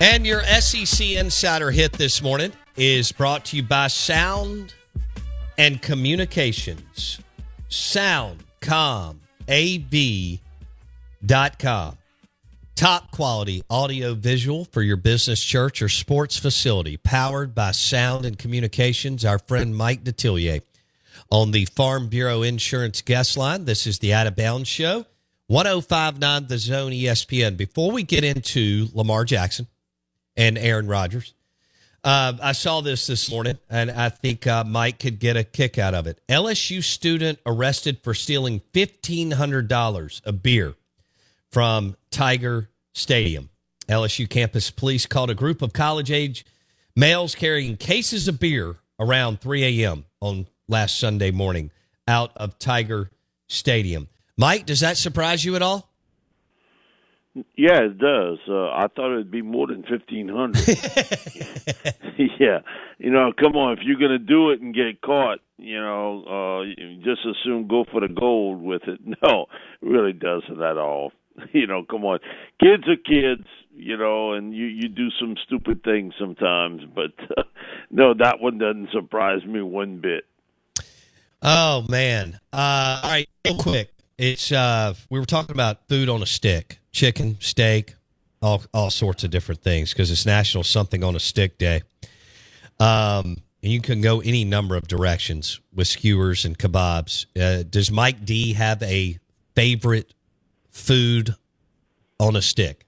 And your SEC Insider hit this morning is brought to you by Sound and Communications. SoundComAV.com. Top quality audio visual for your business, church, or sports facility. Powered by Sound and Communications. Our friend Mike Detillier on the Farm Bureau Insurance Guest Line. This is the Out of Bounds Show. 1059 The Zone ESPN. Before we get into Lamar Jackson, and Aaron Rodgers. Uh, I saw this this morning, and I think uh, Mike could get a kick out of it. LSU student arrested for stealing $1,500 of beer from Tiger Stadium. LSU campus police called a group of college age males carrying cases of beer around 3 a.m. on last Sunday morning out of Tiger Stadium. Mike, does that surprise you at all? Yeah, it does. Uh, I thought it'd be more than fifteen hundred. yeah, you know, come on, if you're gonna do it and get caught, you know, uh, just assume go for the gold with it. No, it really doesn't at all. You know, come on, kids are kids. You know, and you you do some stupid things sometimes, but uh, no, that one doesn't surprise me one bit. Oh man! Uh, all right, real quick. It's uh, we were talking about food on a stick chicken, steak, all all sorts of different things because it's National Something on a Stick Day. Um, and you can go any number of directions with skewers and kebabs. Uh, does Mike D have a favorite food on a stick?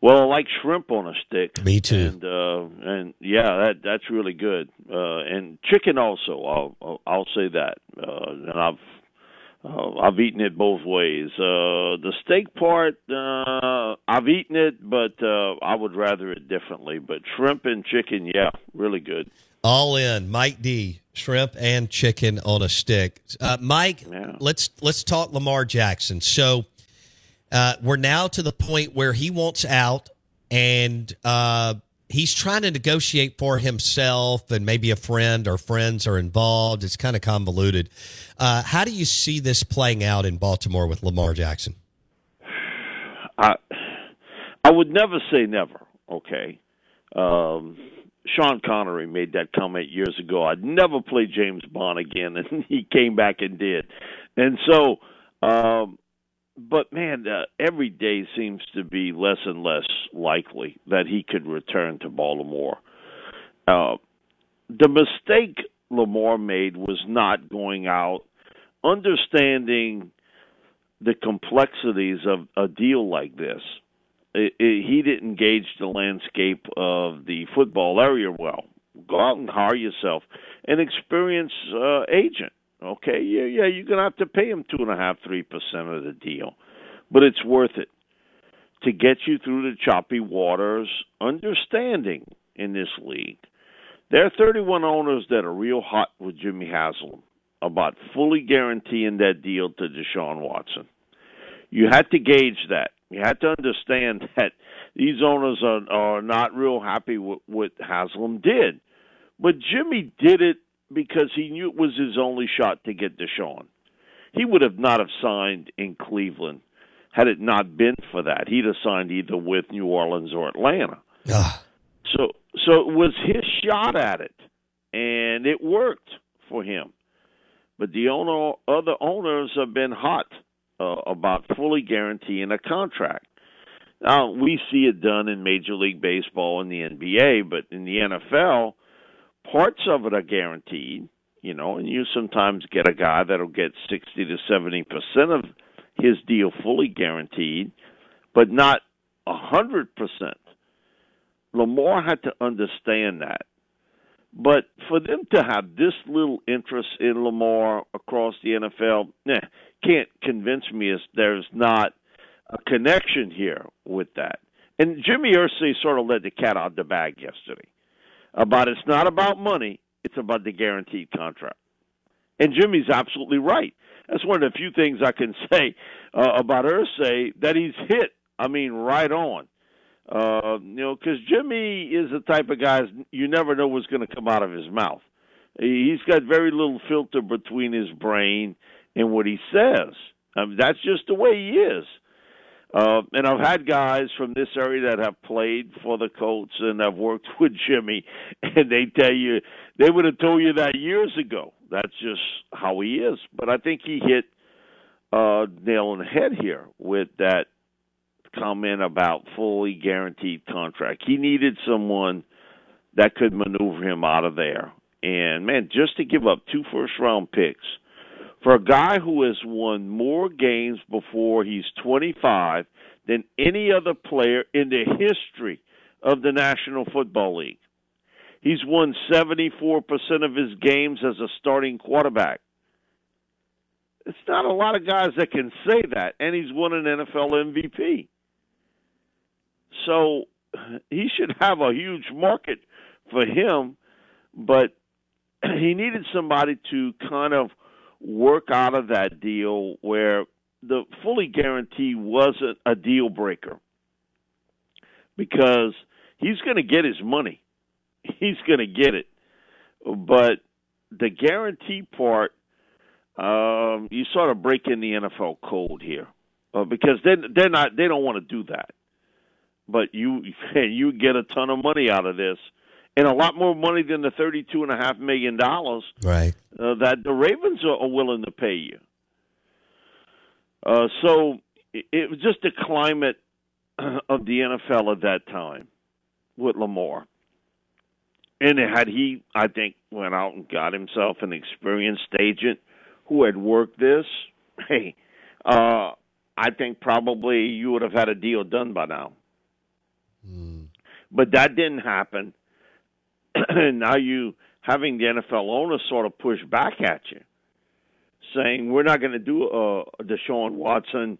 Well, I like shrimp on a stick. Me too. And uh, and yeah, that that's really good. Uh, and chicken also. I'll I'll, I'll say that. Uh, and I've uh, I've eaten it both ways. Uh, the steak part, uh, I've eaten it, but uh, I would rather it differently. But shrimp and chicken, yeah, really good. All in, Mike D. Shrimp and chicken on a stick. Uh, Mike, Yeah. let's let's talk Lamar Jackson. So uh, we're now to the point where he wants out, and uh, he's trying to negotiate for himself, and maybe a friend or friends are involved. It's kind of convoluted. Uh, how do you see this playing out in Baltimore with Lamar Jackson? I I would never say never. Okay, um, Sean Connery made that comment years ago. I'd never play James Bond again, and he came back and did. And so, um, but man, uh, every day seems to be less and less likely that he could return to Baltimore. Uh, the mistake Lamar made was not going out, understanding the complexities of a deal like this. It, it, he didn't gauge the landscape of the football area well. Go out and hire yourself an experienced uh, agent. Okay, yeah, yeah, you're gonna have to pay him two and a half, three percent of the deal, but it's worth it to get you through the choppy waters. Understanding in this league, there are 31 owners that are real hot with Jimmy Haslam about fully guaranteeing that deal to Deshaun Watson. You had to gauge that. You had to understand that these owners are are not real happy with what Haslam did. But Jimmy did it because he knew it was his only shot to get Deshaun. He would have not have signed in Cleveland had it not been for that. He'd have signed either with New Orleans or Atlanta. Ugh. So so it was his shot at it, and it worked for him. But the owner, other owners have been hot uh, about fully guaranteeing a contract. Now we see it done in Major League Baseball and the NBA, but in the NFL, parts of it are guaranteed. You know, and you sometimes get a guy that'll get sixty to seventy percent of his deal fully guaranteed, but not a hundred percent. Lamar had to understand that. But for them to have this little interest in Lamar across the NFL, nah, can't convince me as there's not a connection here with that. And Jimmy Irsay sort of let the cat out of the bag yesterday about it's not about money, it's about the guaranteed contract. And Jimmy's absolutely right. That's one of the few things I can say uh, about Irsay that he's hit. I mean, right on. Uh, you know, because Jimmy is the type of guy you never know what's going to come out of his mouth. He's got very little filter between his brain and what he says. I mean, that's just the way he is. Uh, and I've had guys from this area that have played for the Colts and have worked with Jimmy, and they tell you they would have told you that years ago. That's just how he is. But I think he hit uh, nail on the head here with that comment about fully guaranteed contract. He needed someone that could maneuver him out of there. And man, just to give up two first round picks for a guy who has won more games before he's 25 than any other player in the history of the National Football League. He's won 74% of his games as a starting quarterback. It's not a lot of guys that can say that, and he's won an NFL MVP. So he should have a huge market for him, but he needed somebody to kind of work out of that deal where the fully guarantee wasn't a deal breaker because he's going to get his money. He's going to get it. But the guarantee part, um, you sort of break in the NFL code here uh, because they they're not they don't want to do that but you you get a ton of money out of this, and a lot more money than the thirty-two and a half million dollars right. uh, that the Ravens are, willing to pay you. Uh, so it, it was just the climate of the NFL at that time with Lamar. And had he, I think, went out and got himself an experienced agent who had worked this, hey, uh, I think probably you would have had a deal done by now. But that didn't happen. And now you having the NFL owners sort of push back at you, saying we're not going to do a, a Deshaun Watson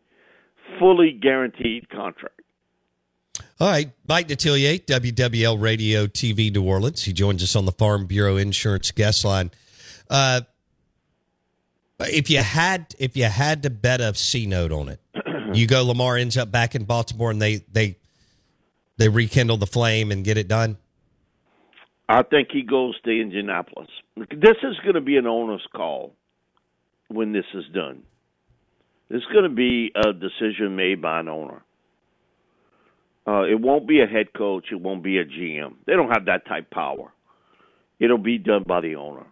fully guaranteed contract. All right, Mike Detillier, WWL Radio TV New Orleans. He joins us on the Farm Bureau Insurance guest line. Uh, if you had if you had to bet a C note on it, you go Lamar ends up back in Baltimore and they they they rekindle the flame and get it done? I think he goes to Indianapolis. This is going to be an owner's call when this is done. It's going to be a decision made by an owner. Uh, it won't be a head coach. It won't be a GM. They don't have that type power. It'll be done by the owner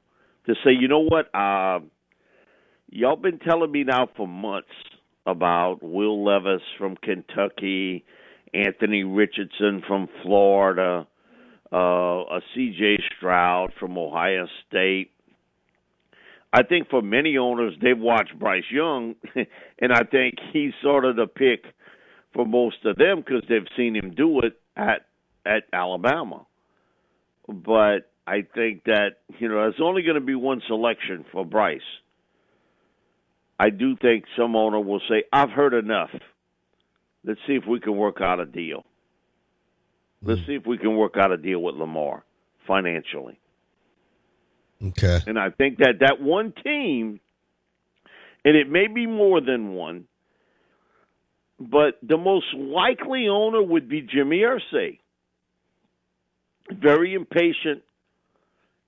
to say, you know what, uh, y'all been telling me now for months about Will Levis from Kentucky Anthony Richardson from Florida, uh, a C.J. Stroud from Ohio State. I think for many owners, they've watched Bryce Young, and I think he's sort of the pick for most of them because they've seen him do it at at Alabama. But I think that you know there's only going to be one selection for Bryce. I do think some owner will say, "I've heard enough. Let's see if we can work out a deal. Let's see if we can work out a deal with Lamar financially." Okay. And I think that that one team, and it may be more than one, but the most likely owner would be Jimmy Irsay. Very impatient.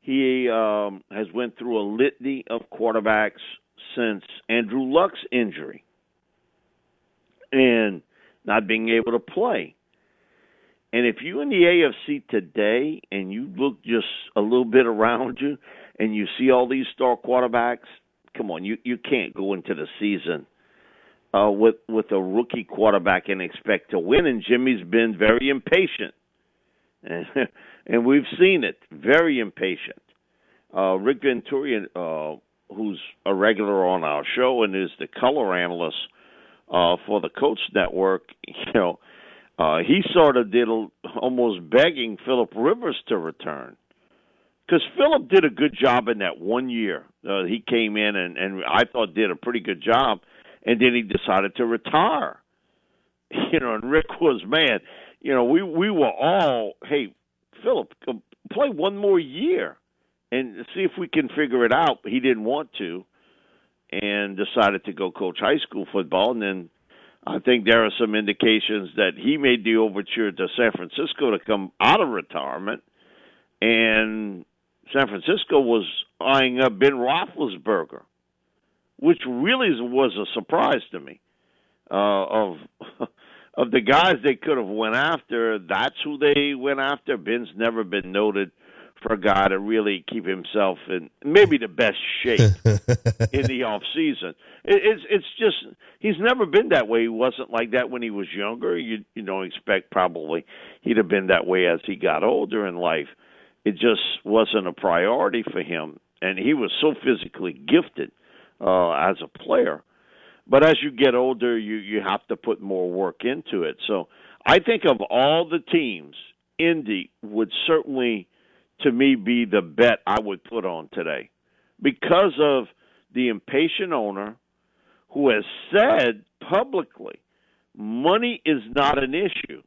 He um, has went through a litany of quarterbacks since Andrew Luck's injury and not being able to play. And if you're in the AFC today and you look just a little bit around you and you see all these star quarterbacks, come on, you you can't go into the season uh, with with a rookie quarterback and expect to win. And Jimmy's been very impatient, and, and we've seen it, very impatient. Uh, Rick Venturi, uh, who's a regular on our show and is the color analyst uh, for the Coach Network, you know uh, he sort of did a, almost begging Philip Rivers to return because Philip did a good job in that one year. Uh, he came in and, and I thought did a pretty good job, and then he decided to retire. You know, and Rick was man. You know, we we were all, hey, Philip, play one more year and see if we can figure it out. He didn't want to, and decided to go coach high school football, and then I think there are some indications that he made the overture to San Francisco to come out of retirement, and San Francisco was eyeing up Ben Roethlisberger, which really was a surprise to me. Uh, of of the guys they could have went after, that's who they went after. Ben's never been noted for a guy to really keep himself in maybe the best shape in the off season. It, it's it's just he's never been that way. He wasn't like that when he was younger. You you don't expect probably he'd have been that way as he got older in life. It just wasn't a priority for him, and he was so physically gifted uh, as a player. But as you get older, you you have to put more work into it. So I think of all the teams, Indy would certainly to me be the bet I would put on today because of the impatient owner who has said publicly money is not an issue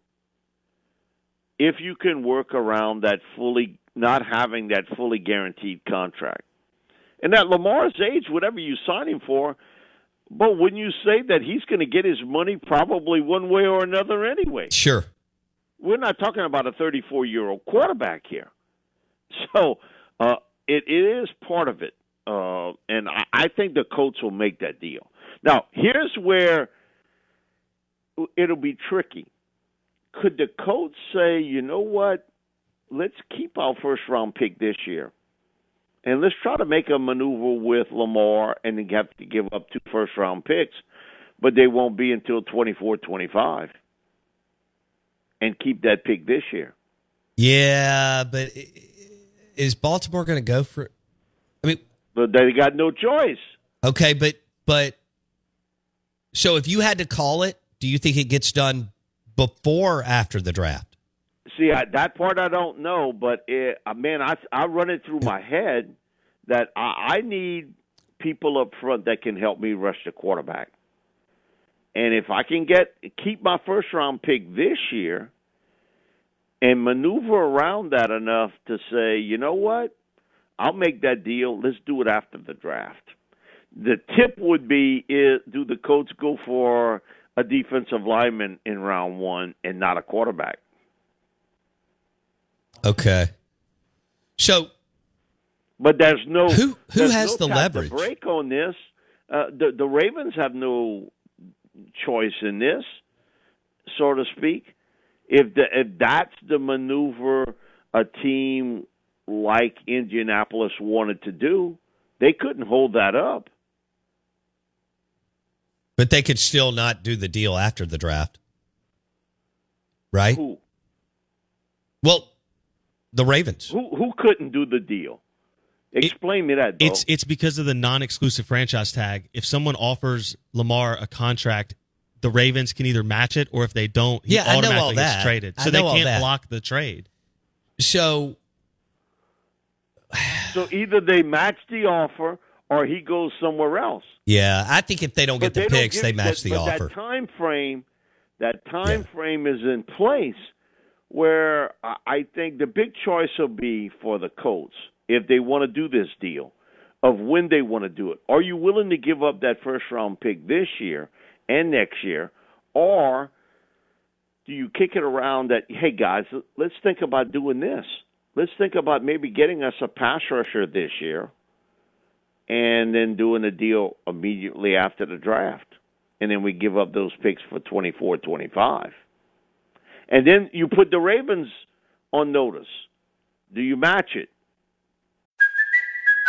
if you can work around that fully not having that fully guaranteed contract. And at Lamar's age, whatever you sign him for, but wouldn't you say that he's going to get his money probably one way or another anyway? Sure. We're not talking about a 34 year old quarterback here. So uh, it, it is part of it. Uh, and I, I think the Colts will make that deal. Now, here's where it'll be tricky. Could the Colts say, you know what? Let's keep our first round pick this year. And let's try to make a maneuver with Lamar and then have to give up two first round picks, but they won't be until 24 25 and keep that pick this year. Yeah, but is Baltimore going to go for? I mean, but they got no choice. Okay, but but so if you had to call it, do you think it gets done before or after the draft? See, I, that part I don't know, but it, uh, man, I I run it through my head that I, I need people up front that can help me rush the quarterback. And if I can get keep my first round pick this year, and maneuver around that enough to say, you know what, I'll make that deal. Let's do it after the draft. The tip would be: is, do the Colts go for a defensive lineman in round one and not a quarterback? Okay. So, but there's no who who has no the leverage break on this. Uh, the the Ravens have no choice in this, so to speak if the if that's the maneuver a team like Indianapolis wanted to do, they couldn't hold that up. But they could still not do the deal after the draft. Right? Who? Well, the Ravens. Who who couldn't do the deal? Explain it, me that. Bo. It's it's because of the non-exclusive franchise tag. If someone offers Lamar a contract the Ravens can either match it or if they don't, he yeah, automatically gets traded. So they can't block the trade. So So either they match the offer or he goes somewhere else. Yeah, I think if they don't But get the don't picks, give- they match that, the but offer. That time frame, that time Yeah. frame is in place where I I think the big choice will be for the Colts if they want to do this deal of when they want to do it. Are you willing to give up that first round pick this year and next year, or do you kick it around that hey guys, let's think about doing this. Let's think about maybe getting us a pass rusher this year and then doing a deal immediately after the draft. And then we give up those picks for 24, 25. And then you put the Ravens on notice. Do you match it?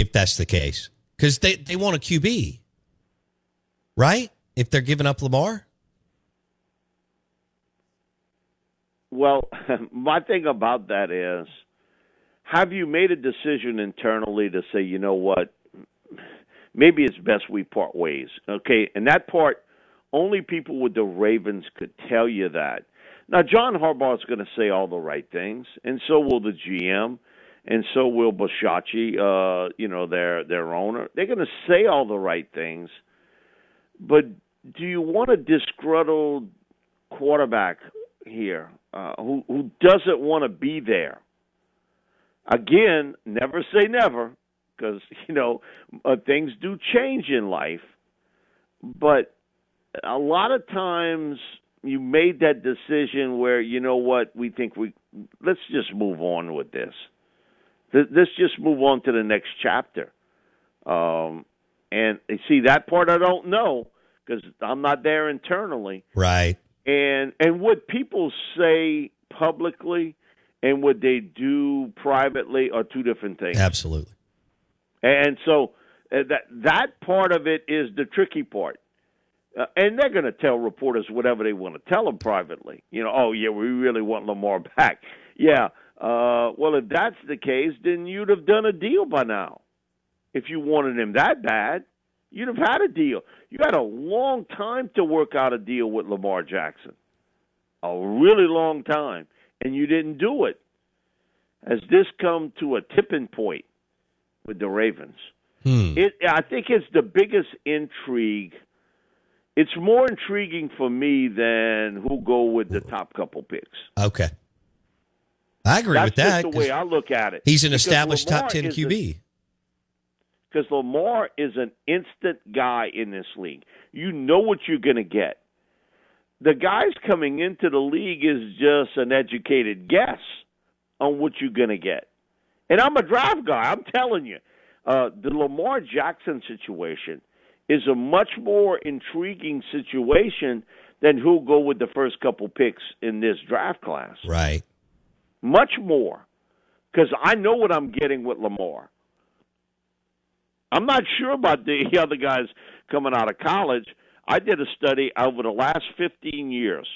If that's the case. Because they, they want a QB. Right? If they're giving up Lamar? Well, my thing about that is have you made a decision internally to say, you know what, maybe it's best we part ways? Okay, and that part, only people with the Ravens could tell you that. Now, John Harbaugh is going to say all the right things, and so will the GM, and so will Bisciotti, uh, you know, their their owner. They're going to say all the right things, but do you want a disgruntled quarterback here uh, who who doesn't want to be there? Again, never say never, because you know uh, things do change in life, but a lot of times you made that decision where you know what we think we let's just move on with this. Th- Let's just move on to the next chapter. Um, and you see that part I don't know because I'm not there internally. Right. And and what people say publicly and what they do privately are two different things. Absolutely. And so uh, that that part of it is the tricky part. Uh, and they're going to tell reporters whatever they want to tell them privately. You know, oh yeah, we really want Lamar back. Yeah. Uh, well, if that's the case, then you'd have done a deal by now. If you wanted him that bad, you'd have had a deal. You had a long time to work out a deal with Lamar Jackson, a really long time, and you didn't do it. Has this come to a tipping point with the Ravens? Hmm. It, I think it's the biggest intrigue. It's more intriguing for me than who go with the top couple picks. Okay. I agree That's with that. the way I look at it. He's an Because established Lamar top 10 QB. because Lamar is an instant guy in this league. You know what you're going to get. The guys coming into the league is just an educated guess on what you're going to get. And I'm a draft guy. I'm telling you, uh, the Lamar Jackson situation is a much more intriguing situation than who'll go with the first couple picks in this draft class. Right. Much more, because I know what I'm getting with Lamar. I'm not sure about the other guys coming out of college. I did a study over the last 15 years,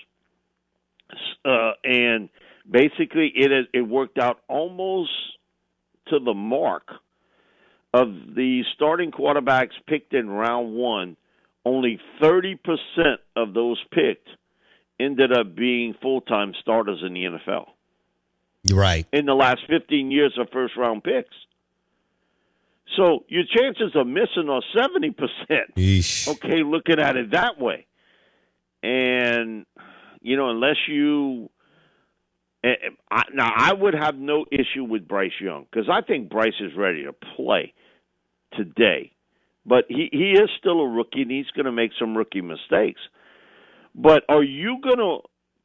uh, and basically it it worked out almost to the mark of the starting quarterbacks picked in round one, only 30% of those picked ended up being full time starters in the NFL. Right. In the last 15 years of first round picks. So your chances of missing are 70%. Yeesh. Okay, looking at it that way. And, you know, unless you. eh, I, now, I would have no issue with Bryce Young because I think Bryce is ready to play today. But he, he is still a rookie and he's going to make some rookie mistakes. But are you going to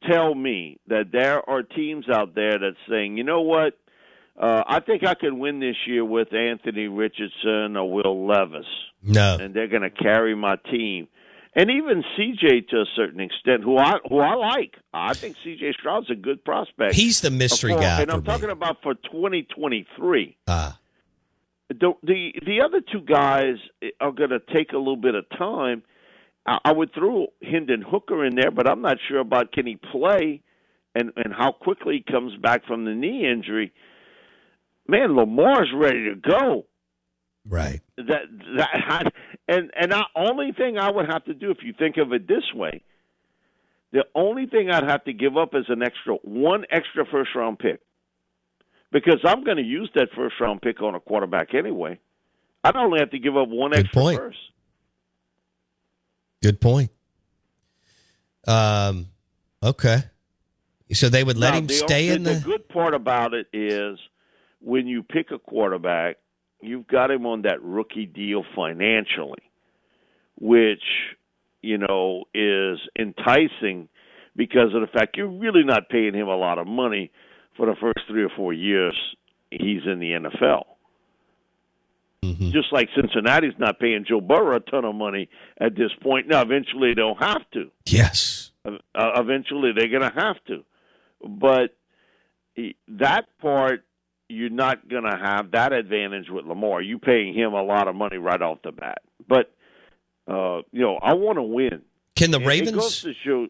tell me that there are teams out there that's saying, you know what? Uh, I think I could win this year with Anthony Richardson or Will Levis, No. and they're going to carry my team. And even CJ to a certain extent, who I who I like, I think CJ Stroud's a good prospect. He's the mystery For- guy and I'm me. talking about for 2023 Ah. the the the other two guys are going to take a little bit of time. I, I would throw Hendon Hooker in there, but I'm not sure about can he play and and how quickly he comes back from the knee injury. Man, Lamar's ready to go. Right. That that and and the only thing I would have to do if you think of it this way, the only thing I'd have to give up is an extra one extra first round pick. Because I'm going to use that first round pick on a quarterback anyway. I'd only have to give up one Good extra point. first. Good point. Um. Okay. So they would let Now, him the, stay in the the. good part about it is when you pick a quarterback, you've got him on that rookie deal financially, which you know is enticing because of the fact you're really not paying him a lot of money for the first three or four years he's in the NFL. Mm-hmm. Just like Cincinnati's not paying Joe Burrow a ton of money at this point. Now, eventually they'll have to Yes. uh, eventually they're going to have to. But that part, you're not going to have that advantage with Lamar. You paying him a lot of money right off the bat. But uh, you know, I want to win. Can the And Ravens? show.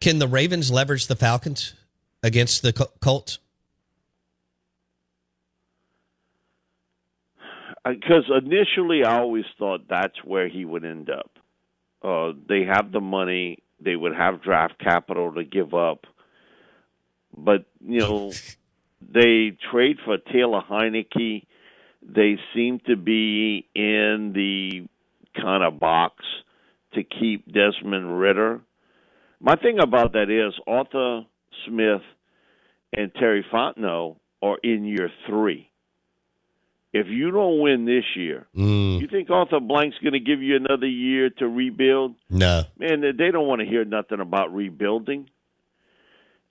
Can the Ravens leverage the Falcons against the Col- Colts? Because initially, I always thought that's where he would end up. Uh, they have the money; they would have draft capital to give up, but you know, they trade for Taylor Heinicke. They seem to be in the kind of box to keep Desmond Ridder. My thing about that is Arthur Smith and Terry Fontenot are in year three. If you don't win this year, Mm, you think Arthur Blank's going to give you another year to rebuild? no. Man, they- don't want to hear nothing about rebuilding.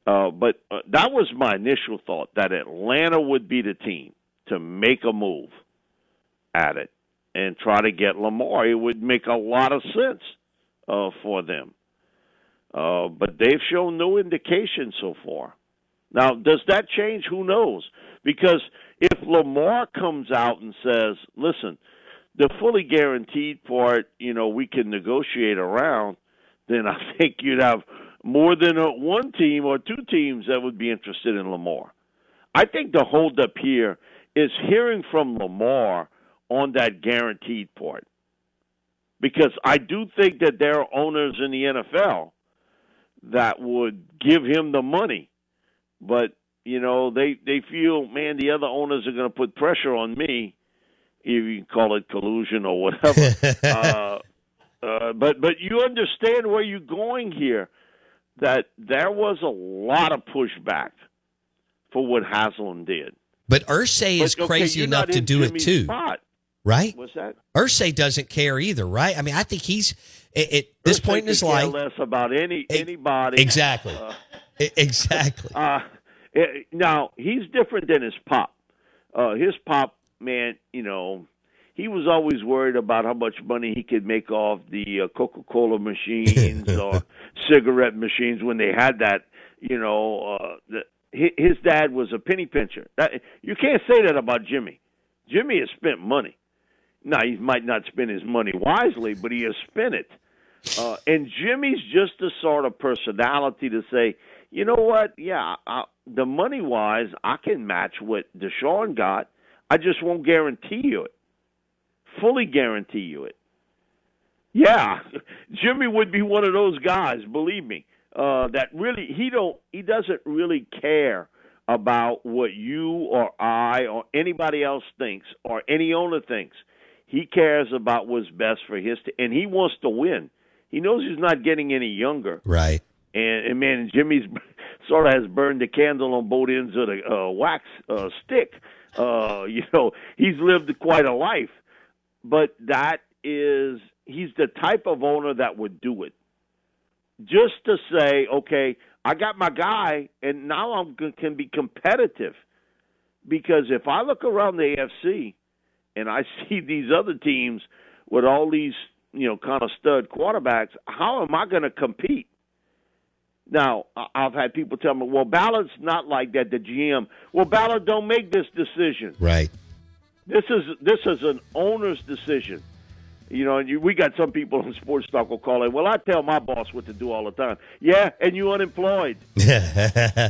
Uh, but uh, that was my initial thought that Atlanta would be the team to make a move at it and try to get Lamar. It would make a lot of sense uh, for them. Uh, but they've shown no indication so far. Now, does that change? Who knows? Because if Lamar comes out and says, listen, the fully guaranteed part, you know, we can negotiate around, then I think you'd have more than one team or two teams that would be interested in Lamar. I think the holdup here is hearing from Lamar on that guaranteed part. Because I do think that there are owners in the NFL that would give him the money. But, you know, they, they feel, man, the other owners are going to put pressure on me, if you can call it collusion or whatever. uh, uh, but but you understand where you're going here. That there was a lot of pushback for what Haslam did. But Irsay is But, crazy enough to do it too, Spot. right? What's that? Irsay doesn't care either, right? I mean, I think he's at, at this Irsay point in his life. less about any anybody. Exactly. Uh, exactly. Uh, eh, now he's different than his pop. Uh, his pop, man, you know, he was always worried about how much money he could make off the uh, Coca-Cola machines or cigarette machines when they had that. You know, uh, the, his dad was a penny pincher. That, you can't say that about Jimmy. Jimmy has spent money. Now he might not spend his money wisely, but he has spent it. Uh, and Jimmy's just the sort of personality to say, you know what? Yeah, I, the money wise, I can match what Deshaun got. I just won't guarantee you it. Fully guarantee you it. Yeah, Jimmy would be one of those guys. Believe me, uh, that really he don't he doesn't really care about what you or I or anybody else thinks or any owner thinks. He cares about what's best for his t- and he wants to win. He knows he's not getting any younger. Right. And, and man, Jimmy's sort of has burned the candle on both ends of the uh, wax uh, stick. Uh, you know, he's lived quite a life, but that is he's the type of owner that would do it just to say, okay, I got my guy, and now I'm can be competitive. Because if I look around the AFC and I see these other teams with all these, you know, kind of stud quarterbacks, how am I going to compete? Now, I've had people tell me, "Well, Ballard's not like that." The GM, well, Ballard don't make this decision. Right. This is this is an owner's decision. You know, and you, we got some people in sports talk will call it. Well, I tell my boss what to do all the time. Yeah, and you unemployed. yeah.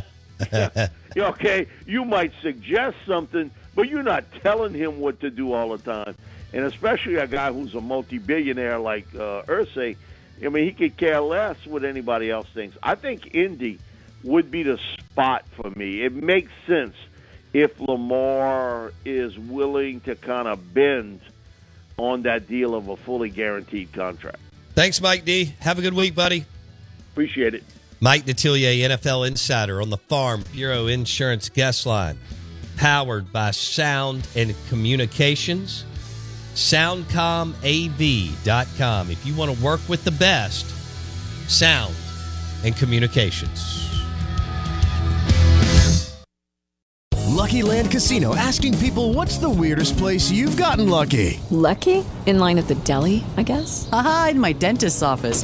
okay, you might suggest something, but you're not telling him what to do all the time. And especially a guy who's a multi-billionaire like uh, Irsay, I mean, he could care less what anybody else thinks. I think Indy would be the spot for me. It makes sense if Lamar is willing to kind of bend on that deal of a fully guaranteed contract. Thanks, Mike D. Have a good week, buddy. Appreciate it. Mike Detillier, NFL Insider on the Farm Bureau Insurance Guest Line, powered by Sound and Communications. SoundcomAV.com. If you want to work with the best, sound and communications. Lucky Land Casino asking people what's the weirdest place you've gotten lucky? Lucky? In line at the deli, I guess? Aha, in my dentist's office.